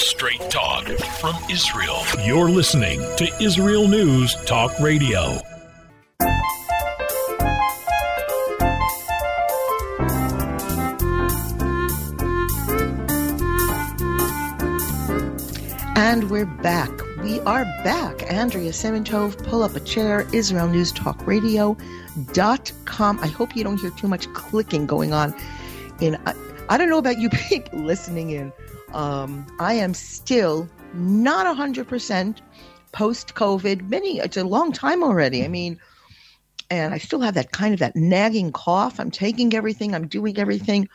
Straight talk from Israel. You're listening to Israel News Talk Radio. And we're back. We are back. Andrea Simantov, pull up a chair, Israel News Talk Radio.com. I hope you don't hear too much clicking going on. In I, I don't know about you people listening in. Um, I am still not 100% post COVID. Many, it's a long time already. I mean, and I still have that kind of that nagging cough. I'm taking everything, I'm doing everything.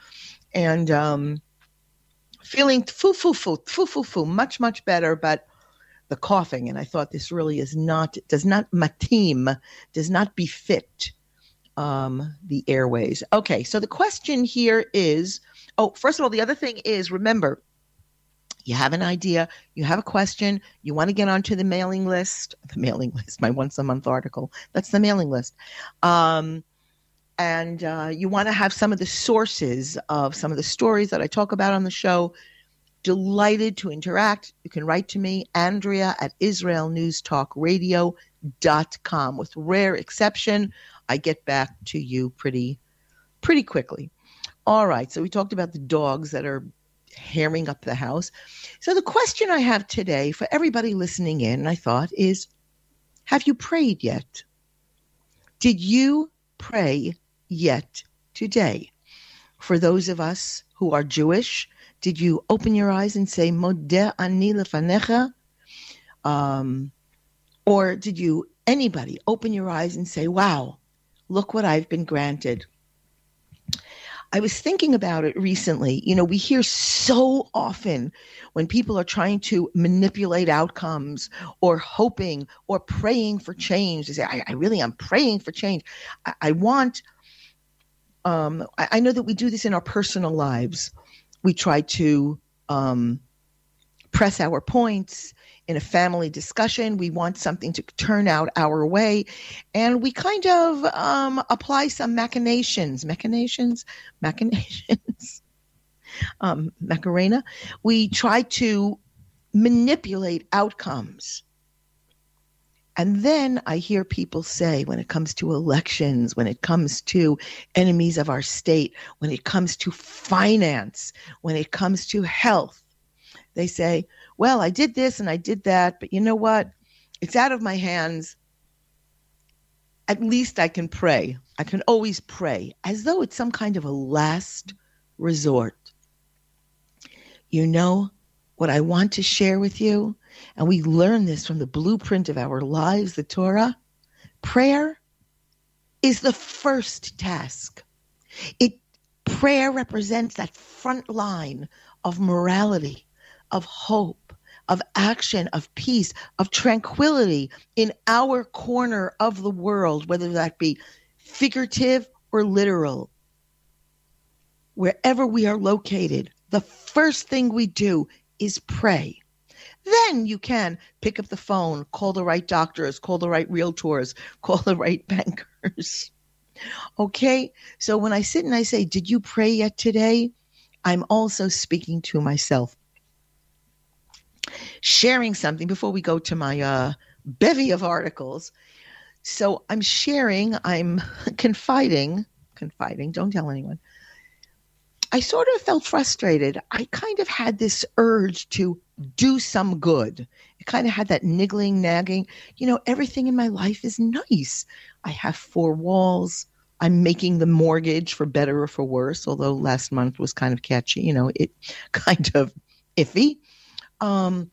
And, um, feeling foo foo foo foo foo foo much much better but the coughing and i thought this really is not does not matim does not befit um, the airways okay so the question here is oh first of all the other thing is remember you have an idea you have a question you want to get onto the mailing list the mailing list my once a month article that's the mailing list um, and uh, you want to have some of the sources of some of the stories that I talk about on the show, delighted to interact. You can write to me, Andrea at IsraelNewsTalkRadio.com. With rare exception, I get back to you pretty, pretty quickly. All right, so we talked about the dogs that are hammering up the house. So the question I have today for everybody listening in, I thought, is have you prayed yet? Did you pray yet today. For those of us who are Jewish, did you open your eyes and say, Modeh ani lefanecha? Um, or did you, anybody, open your eyes and say, wow, look what I've been granted? I was thinking about it recently. You know, we hear so often when people are trying to manipulate outcomes or hoping or praying for change. They say, I, I really am praying for change. I, I want um, I, I, know that we do this in our personal lives. We try to um, press our points in a family discussion. We want something to turn out our way. And we kind of um, apply some machinations, machinations, machinations, um, Macarena. We try to manipulate outcomes and then I hear people say, when it comes to elections, when it comes to enemies of our state, when it comes to finance, when it comes to health, they say, well, I did this and I did that, but you know what? It's out of my hands. At least I can pray. I can always pray as though it's some kind of a last resort. You know what I want to share with you? And we learn this from the blueprint of our lives, the Torah. Prayer is the first task. It prayer represents that front line of morality, of hope, of action, of peace, of tranquility in our corner of the world, whether that be figurative or literal. Wherever we are located, the first thing we do is pray. Then you can pick up the phone, call the right doctors, call the right realtors, call the right bankers. Okay? So when I sit and I say, Did you pray yet today? I'm also speaking to myself. Sharing something before we go to my uh, bevy of articles. So I'm sharing, I'm confiding, confiding, don't tell anyone. I sort of felt frustrated. I kind of had this urge to do some good. It kind of had that niggling, nagging. You know, everything in my life is nice. I have four walls. I'm making the mortgage for better or for worse, although last month was kind of catchy. You know, it kind of iffy. Um,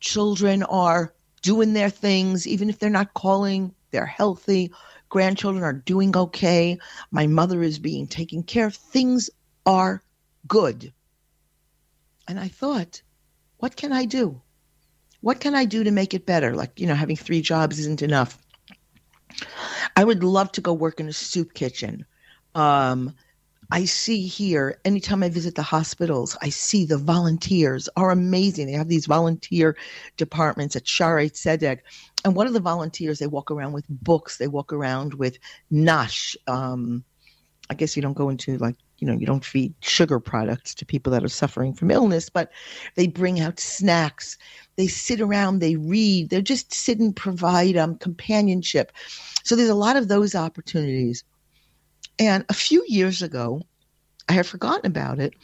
children are doing their things, even if they're not calling, they're healthy. Grandchildren are doing okay. My mother is being taken care of. Things are good. And I thought, what can I do? What can I do to make it better? Like, you know, having three jobs isn't enough. I would love to go work in a soup kitchen. Um, I see here, anytime I visit the hospitals, I see the volunteers are amazing. They have these volunteer departments at Shaare Zedek. And one of the volunteers, they walk around with books, they walk around with nash. Um, I guess you don't go into like you know, you don't feed sugar products to people that are suffering from illness, but they bring out snacks. They sit around, they read, they're just sit and provide um, companionship. So there's a lot of those opportunities. And a few years ago, I had forgotten about it.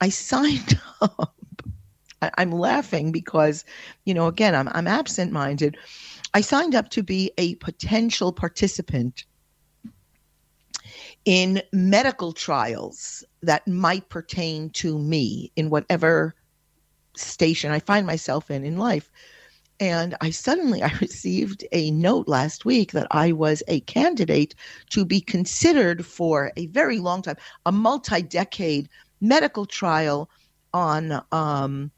I signed up. I, I'm laughing because, you know, again, I'm, I'm absent minded. I signed up to be a potential participant in medical trials that might pertain to me in whatever station I find myself in in life. And I suddenly I received a note last week that I was a candidate to be considered for a very long time, a multi-decade medical trial on um,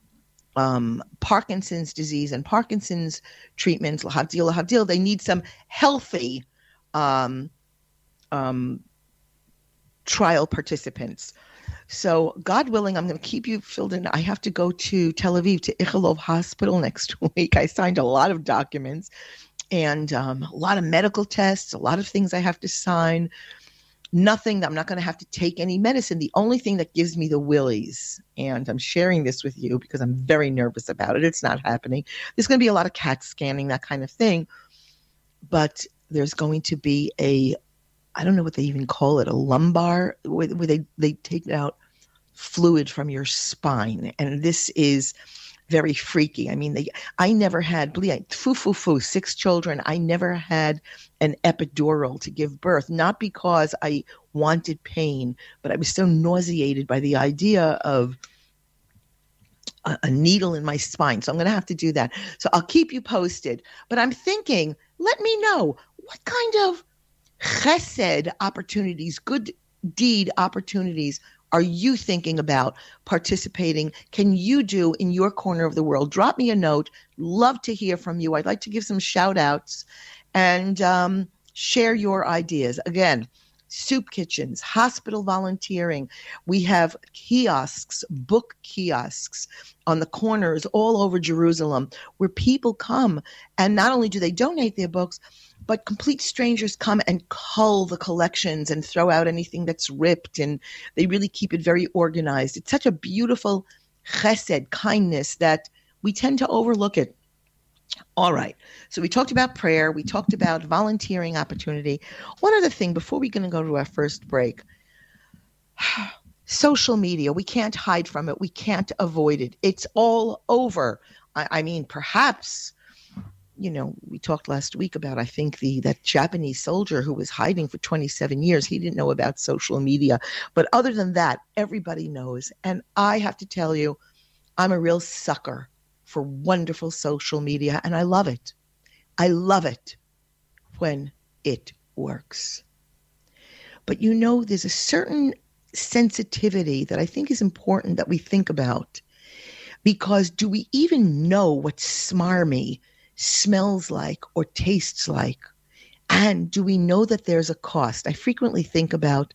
um, Parkinson's disease and Parkinson's treatments. Lahavdil, lahavdil. They need some healthy um, um, trial participants. So, God willing, I'm going to keep you filled in. I have to go to Tel Aviv to Ichilov Hospital next week. I signed a lot of documents and um, a lot of medical tests, a lot of things I have to sign. Nothing, I'm not going to have to take any medicine. The only thing that gives me the willies, and I'm sharing this with you because I'm very nervous about it, it's not happening. There's going to be a lot of CAT scanning, that kind of thing. But there's going to be a I don't know what they even call it, a lumbar, where, where they, they take out fluid from your spine. And this is very freaky. I mean, they, I never had, foo, foo, foo, six children. I never had an epidural to give birth, not because I wanted pain, but I was so nauseated by the idea of a, a needle in my spine. So I'm going to have to do that. So I'll keep you posted. But I'm thinking, let me know what kind of chesed opportunities, good deed opportunities are you thinking about participating? Can you do in your corner of the world? Drop me a note. Love to hear from you. I'd like to give some shout outs and um, share your ideas. Again, soup kitchens, hospital volunteering. We have kiosks, book kiosks on the corners all over Jerusalem where people come and not only do they donate their books, but complete strangers come and cull the collections and throw out anything that's ripped and they really keep it very organized it's such a beautiful chesed kindness that we tend to overlook it all right. So we talked about prayer. We talked about volunteering opportunity. One other thing before we're going to go to our first break social media we can't hide from it. We can't avoid it. It's all over. I, I mean perhaps you know, we talked last week about I think the that Japanese soldier who was hiding for 27 years. He didn't know about social media, but other than that, everybody knows. And I have to tell you, I'm a real sucker for wonderful social media, and I love it. I love it when it works. But you know, there's a certain sensitivity that I think is important that we think about. Because do we even know what smarmy smells like or tastes like? And do we know that there's a cost? I frequently think about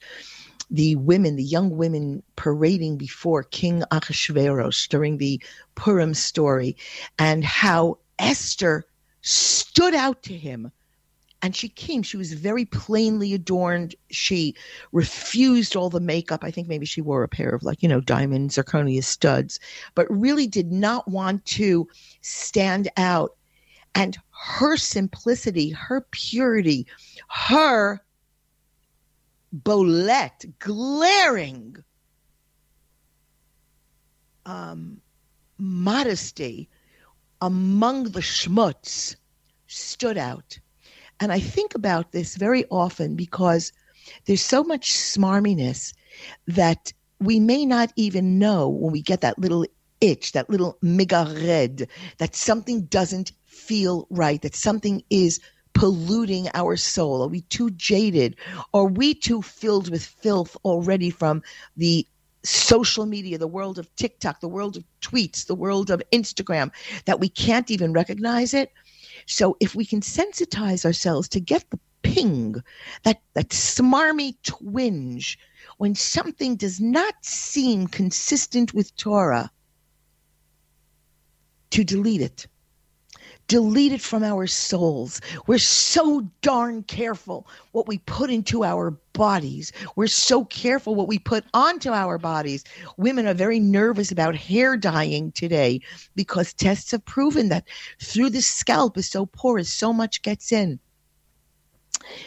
the women, the young women parading before King Achashverosh during the Purim story, and how Esther stood out to him. And she came, she was very plainly adorned. She refused all the makeup. I think maybe she wore a pair of, like, you know, diamond zirconia studs, but really did not want to stand out and her simplicity, her purity, her bolette, glaring um, modesty among the schmutz stood out. And I think about this very often because there's so much smarminess that we may not even know when we get that little itch, that little migared, that something doesn't feel right, that something is polluting our soul? Are we too jaded? Are we too filled with filth already from the social media, the world of TikTok, the world of tweets, the world of Instagram, that we can't even recognize it? So if we can sensitize ourselves to get the ping, that, that smarmy twinge, when something does not seem consistent with Torah, to delete it delete it from our souls. We're so darn careful what we put into our bodies. We're so careful what we put onto our bodies. Women are very nervous about hair dyeing today because tests have proven that through the scalp is so porous, so much gets in.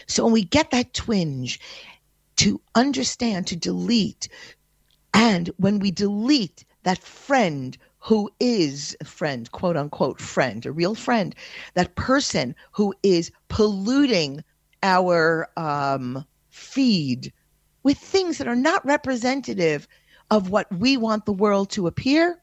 So when we get that twinge, to understand, to delete, and when we delete that friend who is a friend, quote unquote friend, a real friend, that person who is polluting our um, feed with things that are not representative of what we want the world to appear,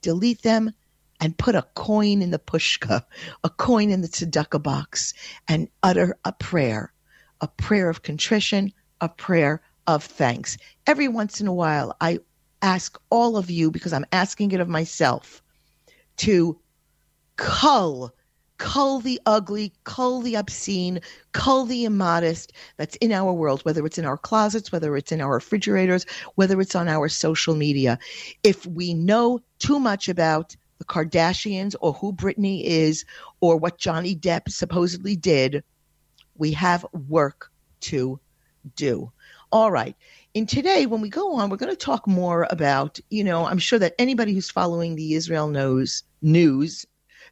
delete them and put a coin in the pushka, a coin in the tzedakah box, and utter a prayer, a prayer of contrition, a prayer of thanks. Every once in a while, I ask all of you, because I'm asking it of myself, to cull, cull the ugly, cull the obscene, cull the immodest that's in our world, whether it's in our closets, whether it's in our refrigerators, whether it's on our social media. If we know too much about the Kardashians or who Britney is or what Johnny Depp supposedly did, we have work to do. All right. And today, when we go on, we're going to talk more about, you know, I'm sure that anybody who's following the Israel knows news,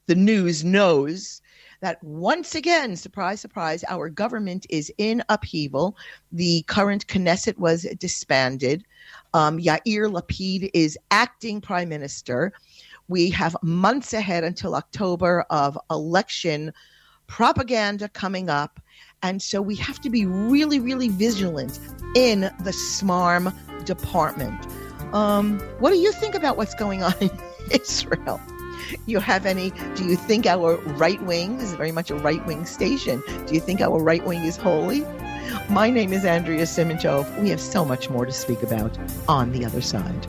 the news knows that once again, surprise, surprise, our government is in upheaval. The current Knesset was disbanded. Um, Yair Lapid is acting prime minister. We have months ahead until October of election propaganda coming up. And so we have to be really, really vigilant in the SMARM department. Um, what do you think about what's going on in Israel? You have any? Do you think our right wing is very much a right wing station? Do you think our right wing is holy? My name is Andrea Simantov. We have so much more to speak about on the other side.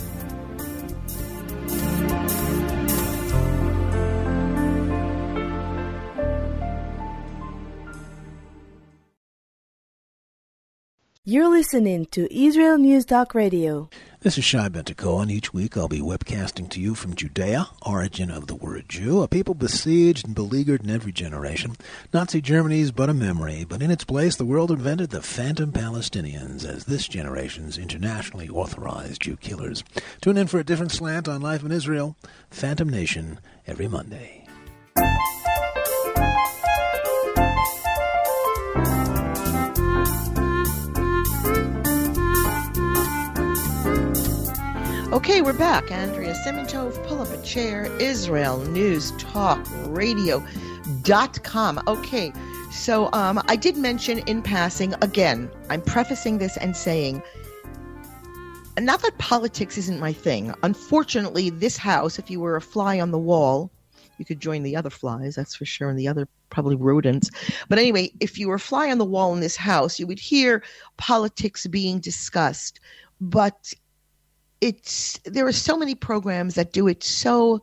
You're listening to Israel News Talk Radio. This is Shai Ben-Tekoa, and each week I'll be webcasting to you from Judea, origin of the word Jew, a people besieged and beleaguered in every generation. Nazi Germany is but a memory, but in its place the world invented the phantom Palestinians as this generation's internationally authorized Jew killers. Tune in for a different slant on life in Israel, Phantom Nation, every Monday. Okay, we're back. Andrea Simantov, pull up a chair, Israel News Talk Radio.com. Okay, so um, I did mention in passing, again, I'm prefacing this and saying, not that politics isn't my thing. Unfortunately, this house, if you were a fly on the wall, you could join the other flies, that's for sure, and the other probably rodents. But anyway, if you were a fly on the wall in this house, you would hear politics being discussed. But it's there are so many programs that do it so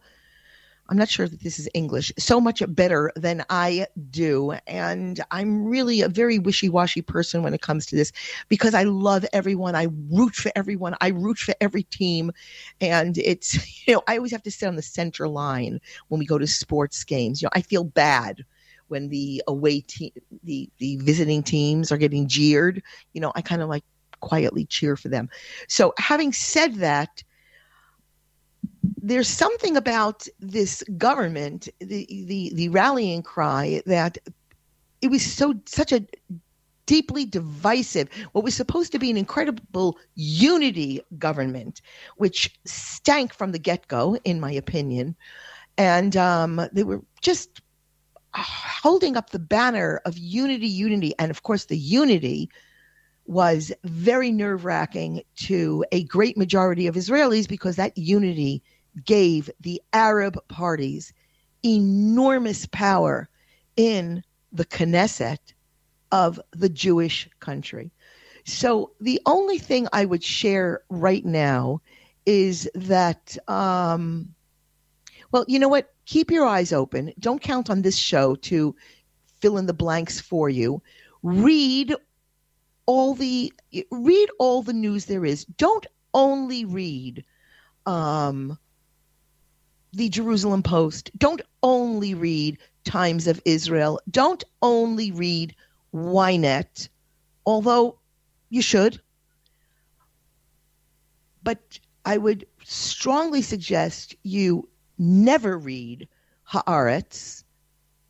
I'm not sure that this is English, so much better than I do. And I'm really a very wishy washy person when it comes to this because I love everyone. I root for everyone. I root for every team. And it's, you know, I always have to sit on the center line when we go to sports games. You know, I feel bad when the away team, the, the visiting teams are getting jeered. You know, I kind of like quietly cheer for them. So, having said that, there's something about this government, the the the rallying cry that it was so such a deeply divisive, what was supposed to be an incredible unity government, which stank from the get go, in my opinion. And um, they were just holding up the banner of unity, unity. And of course, the unity was very nerve wracking to a great majority of Israelis because that unity gave the Arab parties enormous power in the Knesset of the Jewish country. So the only thing I would share right now is that, um, well, you know what? Keep your eyes open. Don't count on this show to fill in the blanks for you. Read all the read all the news there is. Don't only read um, the Jerusalem Post. Don't only read Times of Israel. Don't only read Ynet, although you should. But I would strongly suggest you never read Haaretz,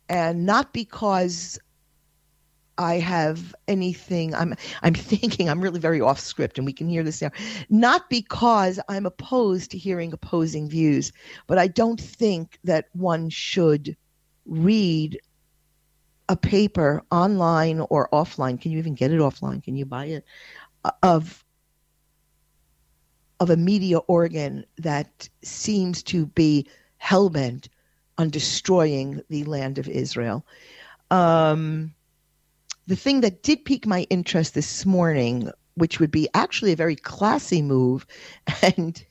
and not because I have anything. I'm I'm thinking I'm really very off script, and we can hear this now. Not because I'm opposed to hearing opposing views, but I don't think that one should read a paper online or offline. Can you even get it offline? Can you buy it of of a media organ that seems to be hellbent on destroying the land of Israel? Um, the thing that did pique my interest this morning, which would be actually a very classy move and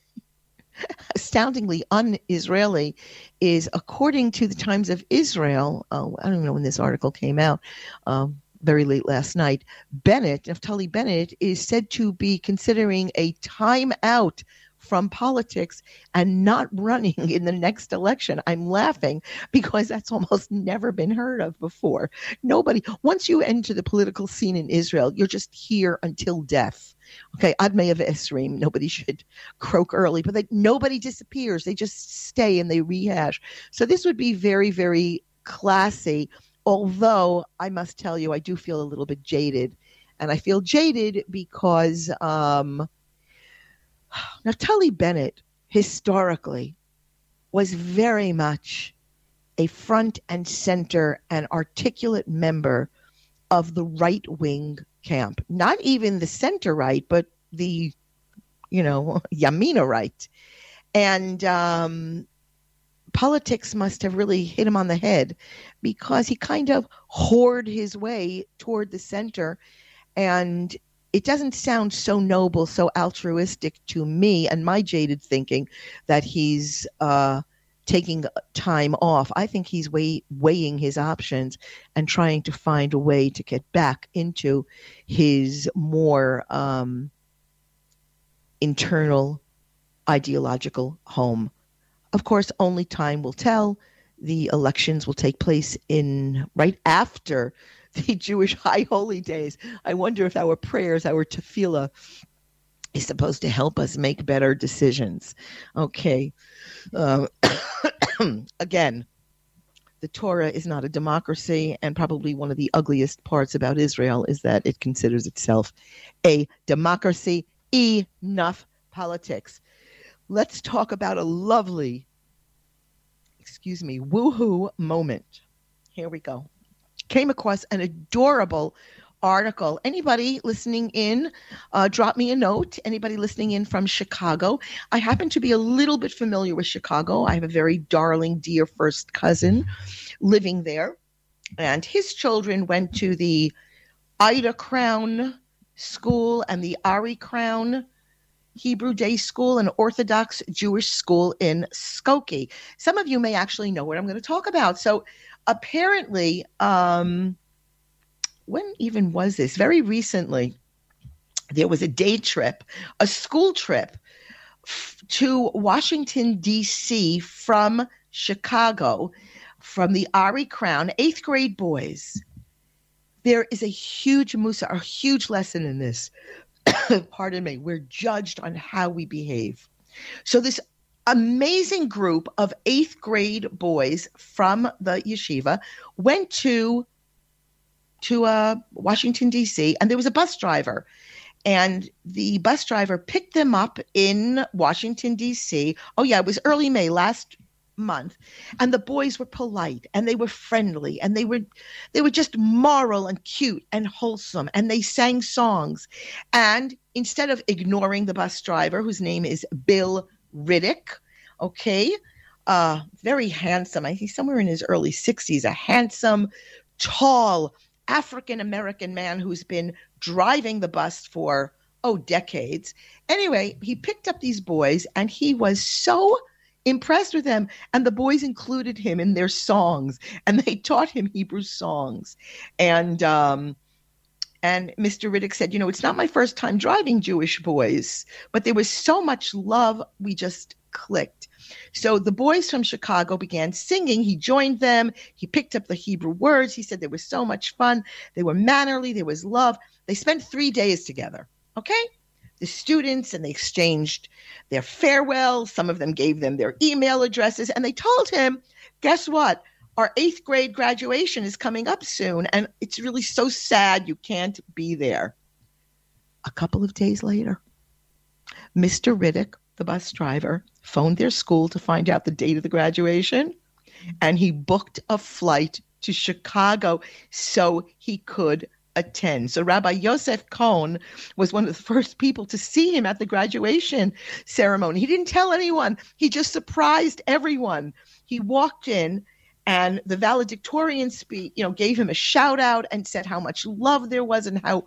astoundingly un-Israeli, is according to the Times of Israel. Oh, I don't know when this article came out. Um, very late last night. Bennett, Naftali Bennett, is said to be considering a timeout from politics and not running in the next election. I'm laughing because that's almost never been heard of before. Nobody, once you enter the political scene in Israel, you're just here until death. Okay, Admei of Esrim, nobody should croak early, but they, nobody disappears. They just stay and they rehash. So this would be very, very classy. Although I must tell you, I do feel a little bit jaded. And I feel jaded because um, Naftali Bennett historically was very much a front and center and articulate member of the right wing camp. Not even the center right, but the, you know, Yamina right. And um, politics must have really hit him on the head because he kind of whored his way toward the center. And it doesn't sound so noble, so altruistic to me and my jaded thinking that he's uh, taking time off. I think he's weigh, weighing his options and trying to find a way to get back into his more um, internal ideological home. Of course, only time will tell. The elections will take place in right after the Jewish high holy days. I wonder if our prayers, our tefillah, is supposed to help us make better decisions. Okay. Uh, again, the Torah is not a democracy, and probably one of the ugliest parts about Israel is that it considers itself a democracy. Enough politics. Let's talk about a lovely, excuse me, woohoo moment. Here we go came across an adorable article. Anybody listening in, uh, drop me a note. Anybody listening in from Chicago? I happen to be a little bit familiar with Chicago. I have a very darling, dear first cousin living there, and his children went to the Ida Crown School and the Arie Crown Hebrew Day School, an Orthodox Jewish school in Skokie. Some of you may actually know what I'm going to talk about. So apparently, um, when even was this? Very recently, there was a day trip, a school trip f- to Washington, D.C. from Chicago, from the Arie Crown, eighth grade boys. There is a huge musa, a huge lesson in this. Pardon me. We're judged on how we behave. So this amazing group of eighth grade boys from the yeshiva went to to uh, Washington D.C. and there was a bus driver, and the bus driver picked them up in Washington D.C. Oh yeah, it was early May last month and the boys were polite and they were friendly and they were they were just moral and cute and wholesome and they sang songs and instead of ignoring the bus driver whose name is Bill Riddick, okay? Uh, very handsome. I think somewhere in his early 60s, a handsome, tall African American man who's been driving the bus for, oh, decades. Anyway, he picked up these boys and he was so impressed with them. And the boys included him in their songs and they taught him Hebrew songs. And, um, and Mr. Riddick said, You know, it's not my first time driving Jewish boys, but there was so much love. We just clicked. So the boys from Chicago began singing. He joined them. He picked up the Hebrew words. He said there was so much fun. They were mannerly. There was love. They spent three days together. Okay? The students and they exchanged their farewells. Some of them gave them their email addresses and they told him, guess what? Our eighth grade graduation is coming up soon and it's really so sad you can't be there. A couple of days later, Mr. Riddick, the bus driver, phoned their school to find out the date of the graduation, and he booked a flight to Chicago so he could attend. So Rabbi Yosef Cohn was one of the first people to see him at the graduation ceremony. He didn't tell anyone. He just surprised everyone. He walked in and the valedictorian speech, you know, gave him a shout out and said how much love there was and how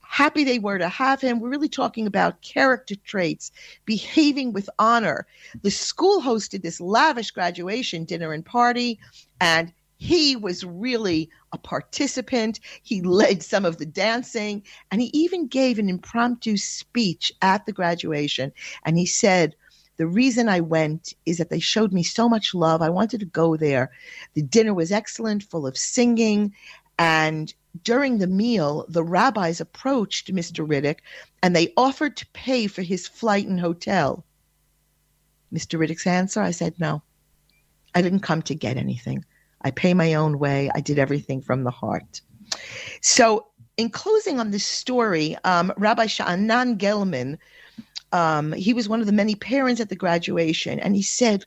happy they were to have him. We're really talking about character traits, behaving with honor. The school hosted this lavish graduation dinner and party, and he was really a participant. He led some of the dancing, and he even gave an impromptu speech at the graduation. And he said, the reason I went is that they showed me so much love. I wanted to go there. The dinner was excellent, full of singing, and during the meal, the rabbis approached Mr. Riddick and they offered to pay for his flight and hotel. Mr. Riddick's answer I said, No, I didn't come to get anything. I pay my own way. I did everything from the heart. So, in closing on this story, um, Rabbi Sha'anan Gelman, um, he was one of the many parents at the graduation, and he said,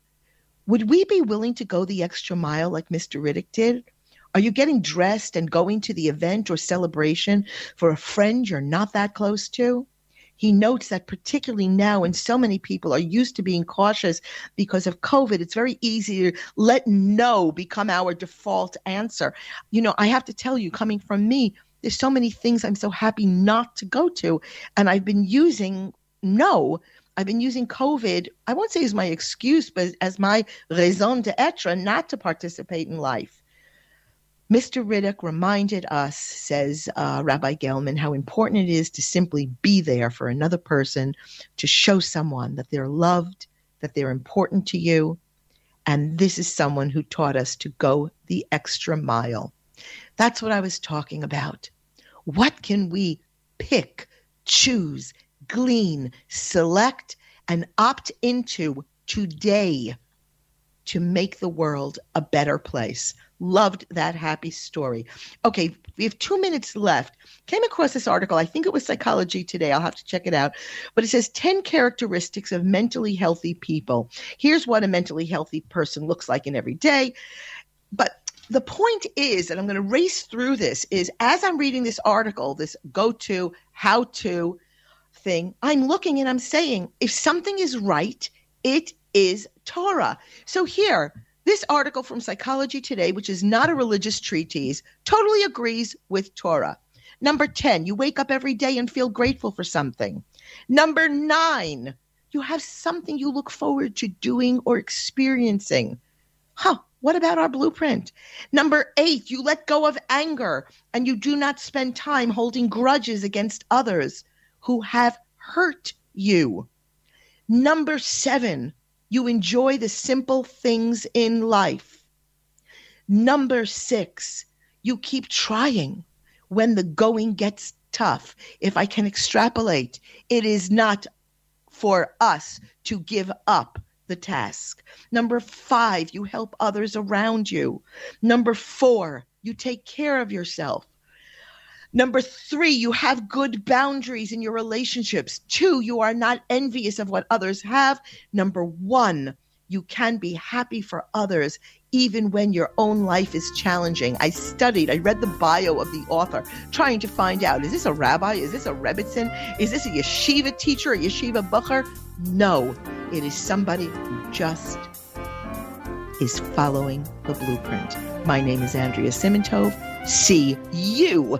Would we be willing to go the extra mile like Mr. Riddick did? Are you getting dressed and going to the event or celebration for a friend you're not that close to? He notes that particularly now when so many people are used to being cautious because of COVID, it's very easy to let no become our default answer. You know, I have to tell you, coming from me, there's so many things I'm so happy not to go to. And I've been using no. I've been using COVID, I won't say as my excuse, but as my raison d'etre not to participate in life. Mr. Riddick reminded us, says uh, Rabbi Gelman, how important it is to simply be there for another person, to show someone that they're loved, that they're important to you. And this is someone who taught us to go the extra mile. That's what I was talking about. What can we pick, choose, glean, select, and opt into today to make the world a better place? Loved that happy story. Okay, we have two minutes left. Came across this article. I think it was Psychology Today. I'll have to check it out. But it says 10 characteristics of mentally healthy people. Here's what a mentally healthy person looks like in every day. But the point is, and I'm going to race through this, is as I'm reading this article, this go to, how to thing, I'm looking and I'm saying, if something is right, it is Torah. So here, this article from Psychology Today, which is not a religious treatise, totally agrees with Torah. Number 10, you wake up every day and feel grateful for something. Number nine, you have something you look forward to doing or experiencing. Huh, what about our blueprint? Number eight, you let go of anger and you do not spend time holding grudges against others who have hurt you. Number seven, you enjoy the simple things in life. Number six, you keep trying when the going gets tough. If I can extrapolate, it is not for us to give up the task. Number five, you help others around you. Number four, you take care of yourself. Number three, you have good boundaries in your relationships. Two, you are not envious of what others have. Number one, you can be happy for others even when your own life is challenging. I studied, I read the bio of the author, trying to find out is this a rabbi? Is this a rebbitzin? Is this a yeshiva teacher, a yeshiva bucher? No, it is somebody who just is following the blueprint. My name is Andrea Simantov. See you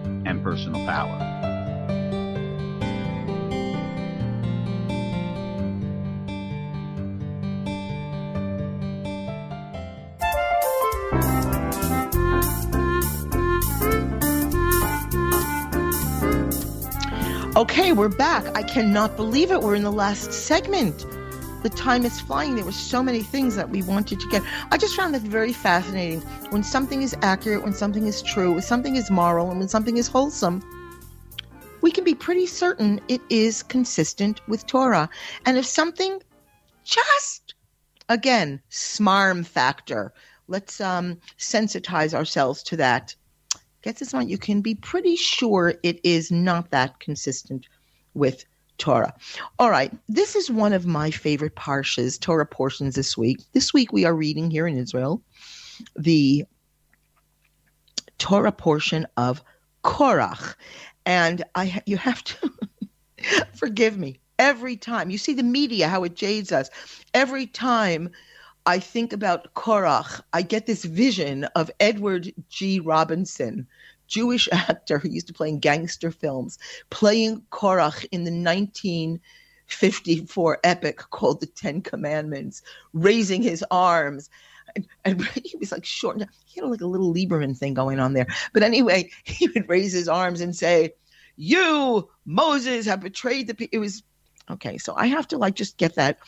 and personal power. Okay, we're back. I cannot believe it. We're in the last segment. The time is flying. There were so many things that we wanted to get. I just found that very fascinating. When something is accurate, when something is true, when something is moral, and when something is wholesome, we can be pretty certain it is consistent with Torah. And if something just, again, smarm factor, let's um, sensitize ourselves to that get this one, you can be pretty sure it is not that consistent with Torah. All right, this is one of my favorite parshas, Torah portions this week. This week we are reading here in Israel the Torah portion of Korach. And I you have to forgive me every time. You see the media how it jades us. Every time I think about Korach, I get this vision of Edward G. Robinson, Jewish actor who used to play in gangster films, playing Korach in the 1954 epic called The Ten Commandments, raising his arms. And, and he was like short. He had like a little Lieberman thing going on there. But anyway, he would raise his arms and say, You, Moses, have betrayed the people. It was okay. So I have to like just get that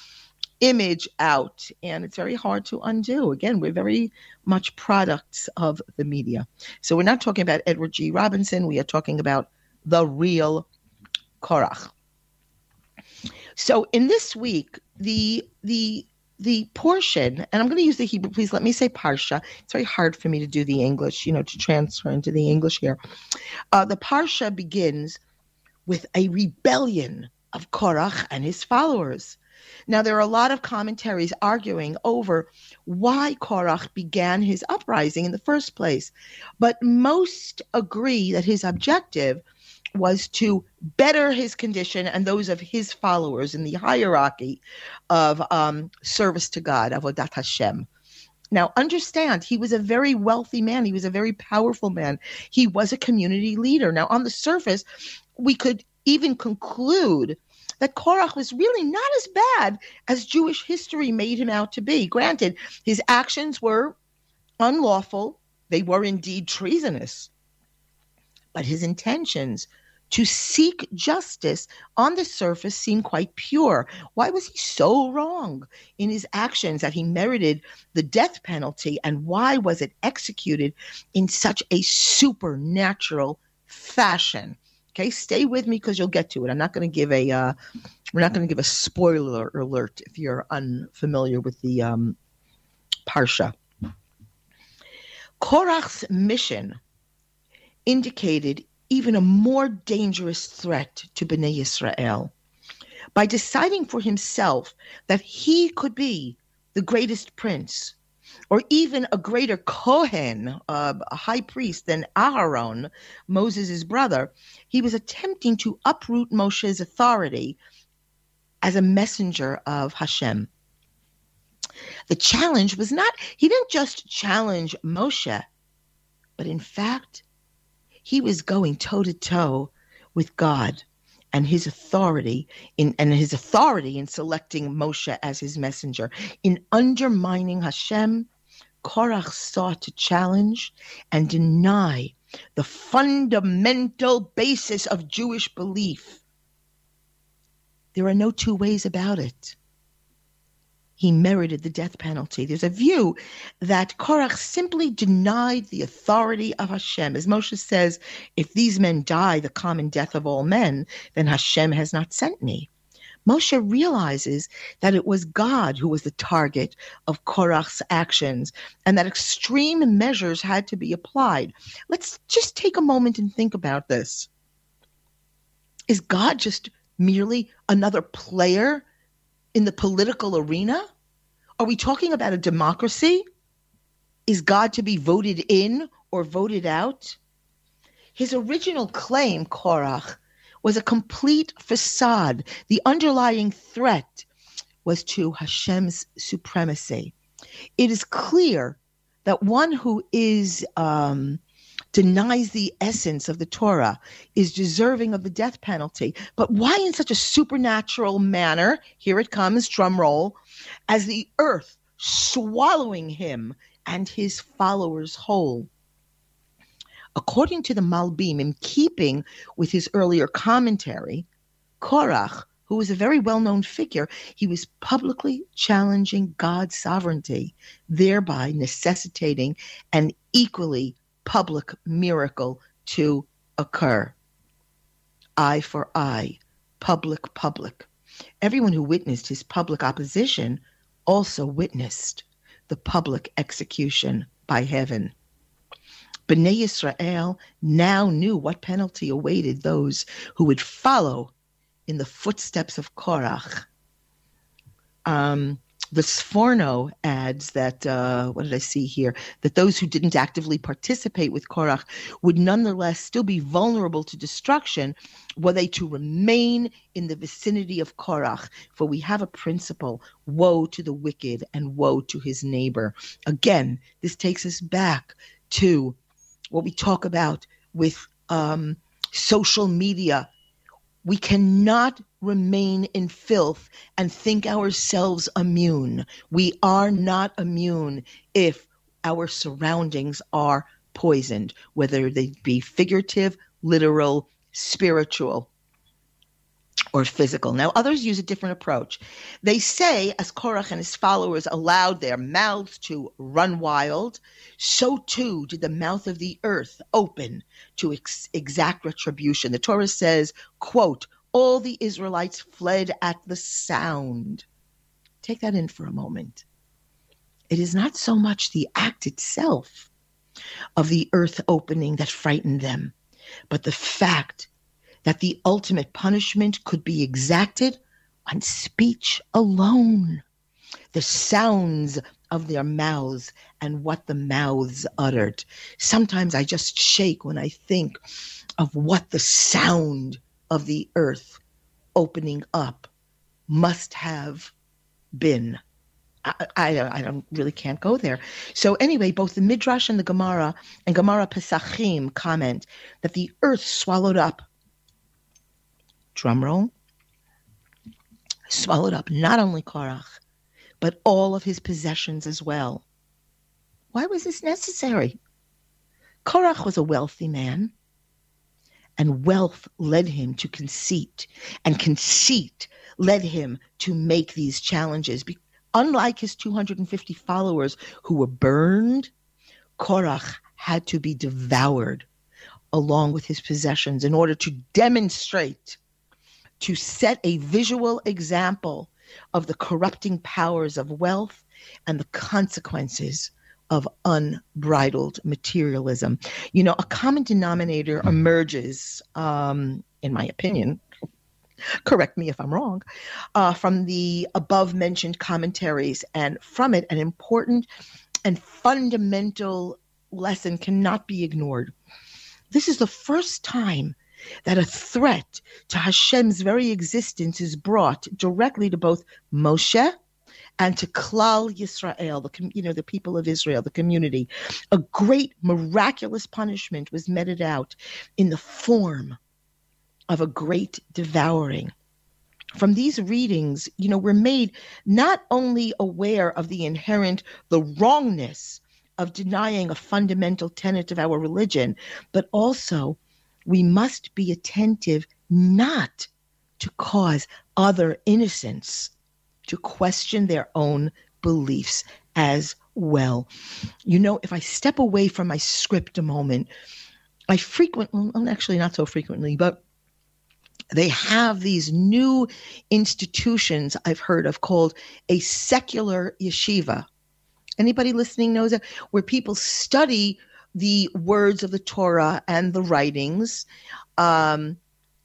image out and it's very hard to undo. Again we're very much products of the media. So we're not talking about edward g. Robinson. We are talking about the real korach. So in this week the the the portion and i'm going to use the hebrew please let me say parsha. It's very hard for me to do the english you know to transfer into the english here. Uh, the parsha begins with a rebellion of korach and his followers now, there are a lot of commentaries arguing over why Korach began his uprising in the first place, but most agree that his objective was to better his condition and those of his followers in the hierarchy of um, service to God, Avodat Hashem. Now, understand, he was a very wealthy man. He was a very powerful man. He was a community leader. Now, on the surface, we could even conclude that Korach was really not as bad as Jewish history made him out to be. Granted, his actions were unlawful, they were indeed treasonous, but his intentions to seek justice on the surface seem quite pure. Why was he so wrong in his actions that he merited the death penalty? And why was it executed in such a supernatural fashion? Okay, stay with me because you'll get to it. I'm not going to give a uh, we're not going to give a spoiler alert if you're unfamiliar with the um, parsha. Korach's mission indicated even a more dangerous threat to Bnei Israel by deciding for himself that he could be the greatest prince or even a greater Kohen, uh, a high priest than Aharon, Moses' brother, he was attempting to uproot Moshe's authority as a messenger of Hashem. The challenge was not, he didn't just challenge Moshe, but in fact, he was going toe to toe with God and his authority in and his authority in selecting Moshe as his messenger. In undermining Hashem, Korach sought to challenge and deny the fundamental basis of Jewish belief. There are no two ways about it. He merited the death penalty. There's a view that Korach simply denied the authority of Hashem. As Moshe says, if these men die the common death of all men, then Hashem has not sent me. Moshe realizes that it was God who was the target of Korach's actions and that extreme measures had to be applied. Let's just take a moment and think about this. Is God just merely another player in the political arena? Are we talking about a democracy? Is God to be voted in or voted out? His original claim, Korach, was a complete facade. The underlying threat was to Hashem's supremacy. It is clear that one who is um, denies the essence of the Torah is deserving of the death penalty. But why in such a supernatural manner? Here it comes, drum roll, as the earth swallowing him and his followers whole. According to the Malbim, in keeping with his earlier commentary, Korach, who was a very well known figure, he was publicly challenging God's sovereignty, thereby necessitating an equally public miracle to occur. Eye for eye, public, public. Everyone who witnessed his public opposition also witnessed the public execution by heaven. Bnei Israel now knew what penalty awaited those who would follow in the footsteps of Korach. Um, the Sforno adds that, uh, what did I see here? That those who didn't actively participate with Korach would nonetheless still be vulnerable to destruction were they to remain in the vicinity of Korach. For we have a principle woe to the wicked and woe to his neighbor. Again, this takes us back to what we talk about with um, social media we cannot remain in filth and think ourselves immune. We are not immune if our surroundings are poisoned, whether they be figurative, literal, spiritual or physical. Now, others use a different approach. They say, as Korach and his followers allowed their mouths to run wild, so too did the mouth of the earth open to ex- exact retribution. The Torah says, quote, all the Israelites fled at the sound. Take that in for a moment. It is not so much the act itself of the earth opening that frightened them, but the fact that the ultimate punishment could be exacted on speech alone, the sounds of their mouths and what the mouths uttered. Sometimes I just shake when I think of what the sound of the earth opening up must have been. I, I, I, don't really can't go there. So anyway, both the Midrash and the Gemara and Gemara Pesachim comment that the earth swallowed up drumroll, swallowed up not only Korach, but all of his possessions as well. Why was this necessary? Korach was a wealthy man, and wealth led him to conceit, and conceit led him to make these challenges. Unlike his 250 followers who were burned, Korach had to be devoured along with his possessions in order to demonstrate to set a visual example of the corrupting powers of wealth and the consequences of unbridled materialism. You know, a common denominator emerges, um, in my opinion, correct me if I'm wrong, uh, from the above mentioned commentaries, and from it, an important and fundamental lesson cannot be ignored. This is the first time that a threat to Hashem's very existence is brought directly to both Moshe and to Klal Yisrael, the you know the people of Israel, the community. A great miraculous punishment was meted out in the form of a great devouring. From these readings, you know, we're made not only aware of the inherent the wrongness of denying a fundamental tenet of our religion, but also we must be attentive not to cause other innocents to question their own beliefs as well. You know, if I step away from my script a moment, I frequently, well, actually not so frequently, but they have these new institutions I've heard of called a secular yeshiva. Anybody listening knows that where people study the words of the Torah and the writings, um,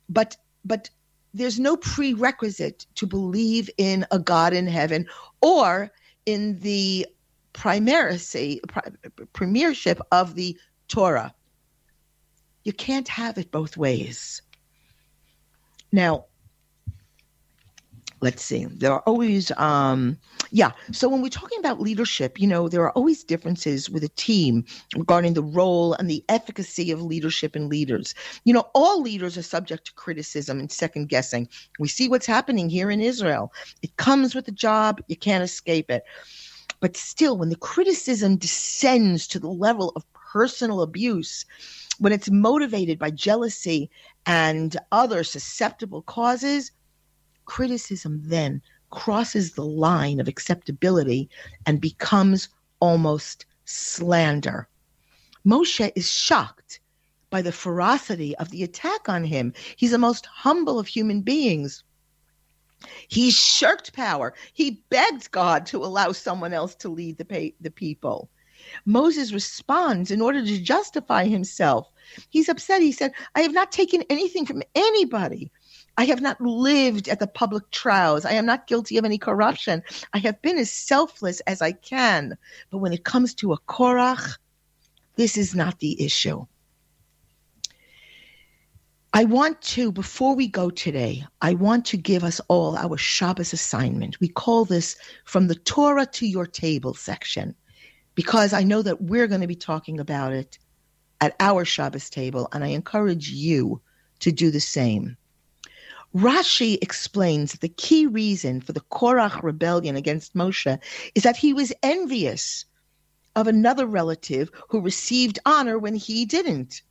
but but there's no prerequisite to believe in a God in heaven or in the primacy premiership of the Torah. You can't have it both ways. Now, let's see there are always um yeah. So when we're talking about leadership you know there are always differences with a team regarding the role and the efficacy of leadership and leaders. You know all leaders are subject to criticism and second guessing we see what's happening here in israel. It comes with the job. You can't escape it. But still when the criticism descends to the level of personal abuse when it's motivated by jealousy and other susceptible causes criticism then crosses the line of acceptability and becomes almost slander. Moshe is shocked by the ferocity of the attack on him. He's the most humble of human beings. He shirked power. He begged God to allow someone else to lead the, pa- the people. Moses responds in order to justify himself. He's upset. He said, I have not taken anything from anybody. I have not lived at the public trials. I am not guilty of any corruption. I have been as selfless as I can. But when it comes to a Korach, this is not the issue. I want to, before we go today, I want to give us all our Shabbos assignment. We call this From the Torah to Your Table section, because I know that we're going to be talking about it at our Shabbos table, and I encourage you to do the same. Rashi explains the key reason for the Korach rebellion against Moshe is that he was envious of another relative who received honor when he didn't.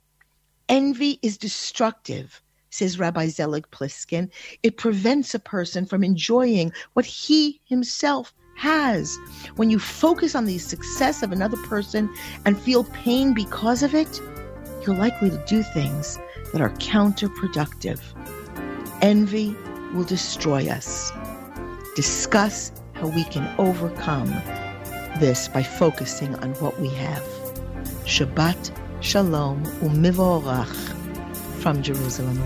Envy is destructive, says Rabbi Zelig Pliskin. It prevents a person from enjoying what he himself has. When you focus on the success of another person and feel pain because of it, you're likely to do things that are counterproductive. Envy will destroy us. Discuss how we can overcome this by focusing on what we have. Shabbat Shalom Umivorach from Jerusalem.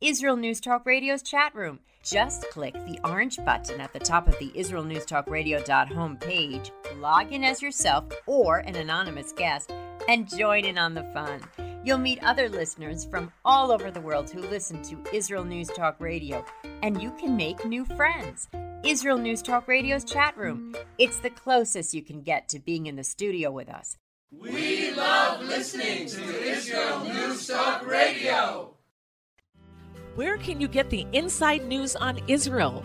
Israel News Talk Radio's chat room. Just click the orange button at the top of the Israel News Talk Radio.home page, log in as yourself or an anonymous guest, and join in on the fun. You'll meet other listeners from all over the world who listen to Israel News Talk Radio, and you can make new friends. Israel News Talk Radio's chat room. It's the closest you can get to being in the studio with us. We love listening to Israel News Talk Radio. Where can you get the inside news on Israel?